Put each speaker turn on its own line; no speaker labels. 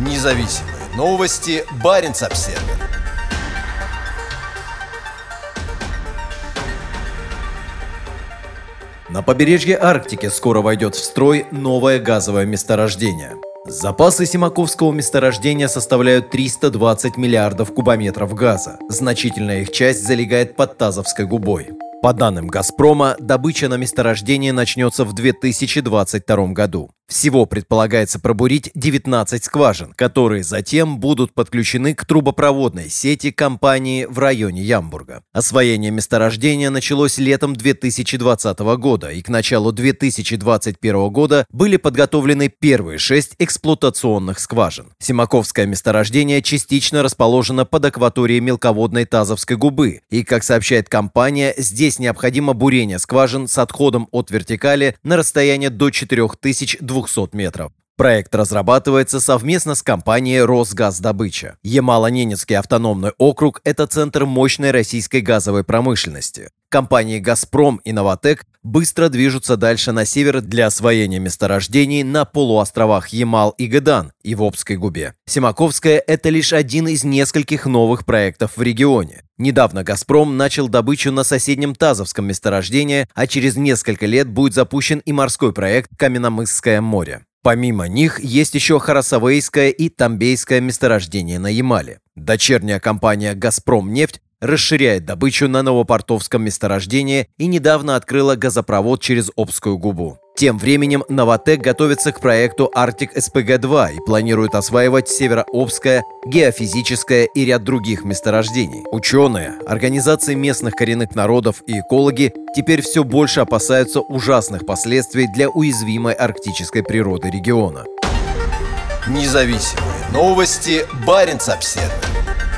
Независимые новости. Барин обсерва На побережье Арктики скоро войдет в строй новое газовое месторождение. Запасы Симаковского месторождения составляют 320 миллиардов кубометров газа. Значительная их часть залегает под Тазовской губой. По данным «Газпрома», добыча на месторождении начнется в 2022 году. Всего предполагается пробурить 19 скважин, которые затем будут подключены к трубопроводной сети компании в районе Ямбурга. Освоение месторождения началось летом 2020 года, и к началу 2021 года были подготовлены первые шесть эксплуатационных скважин. Симаковское месторождение частично расположено под акваторией мелководной Тазовской губы, и, как сообщает компания, здесь необходимо бурение скважин с отходом от вертикали на расстояние до 4200 200 метров. Проект разрабатывается совместно с компанией «Росгаздобыча». Ямало-Ненецкий автономный округ – это центр мощной российской газовой промышленности. Компании «Газпром» и «Новотек» быстро движутся дальше на север для освоения месторождений на полуостровах Ямал и Гедан и в Обской губе. Симаковская – это лишь один из нескольких новых проектов в регионе. Недавно «Газпром» начал добычу на соседнем Тазовском месторождении, а через несколько лет будет запущен и морской проект «Каменномысское море». Помимо них есть еще Харасавейское и Тамбейское месторождение на Ямале. Дочерняя компания «Газпромнефть» расширяет добычу на Новопортовском месторождении и недавно открыла газопровод через Обскую губу. Тем временем Новотек готовится к проекту Арктик СПГ-2 и планирует осваивать Северообское, геофизическое и ряд других месторождений. Ученые, организации местных коренных народов и экологи теперь все больше опасаются ужасных последствий для уязвимой арктической природы региона. Независимые новости. Барин обседный.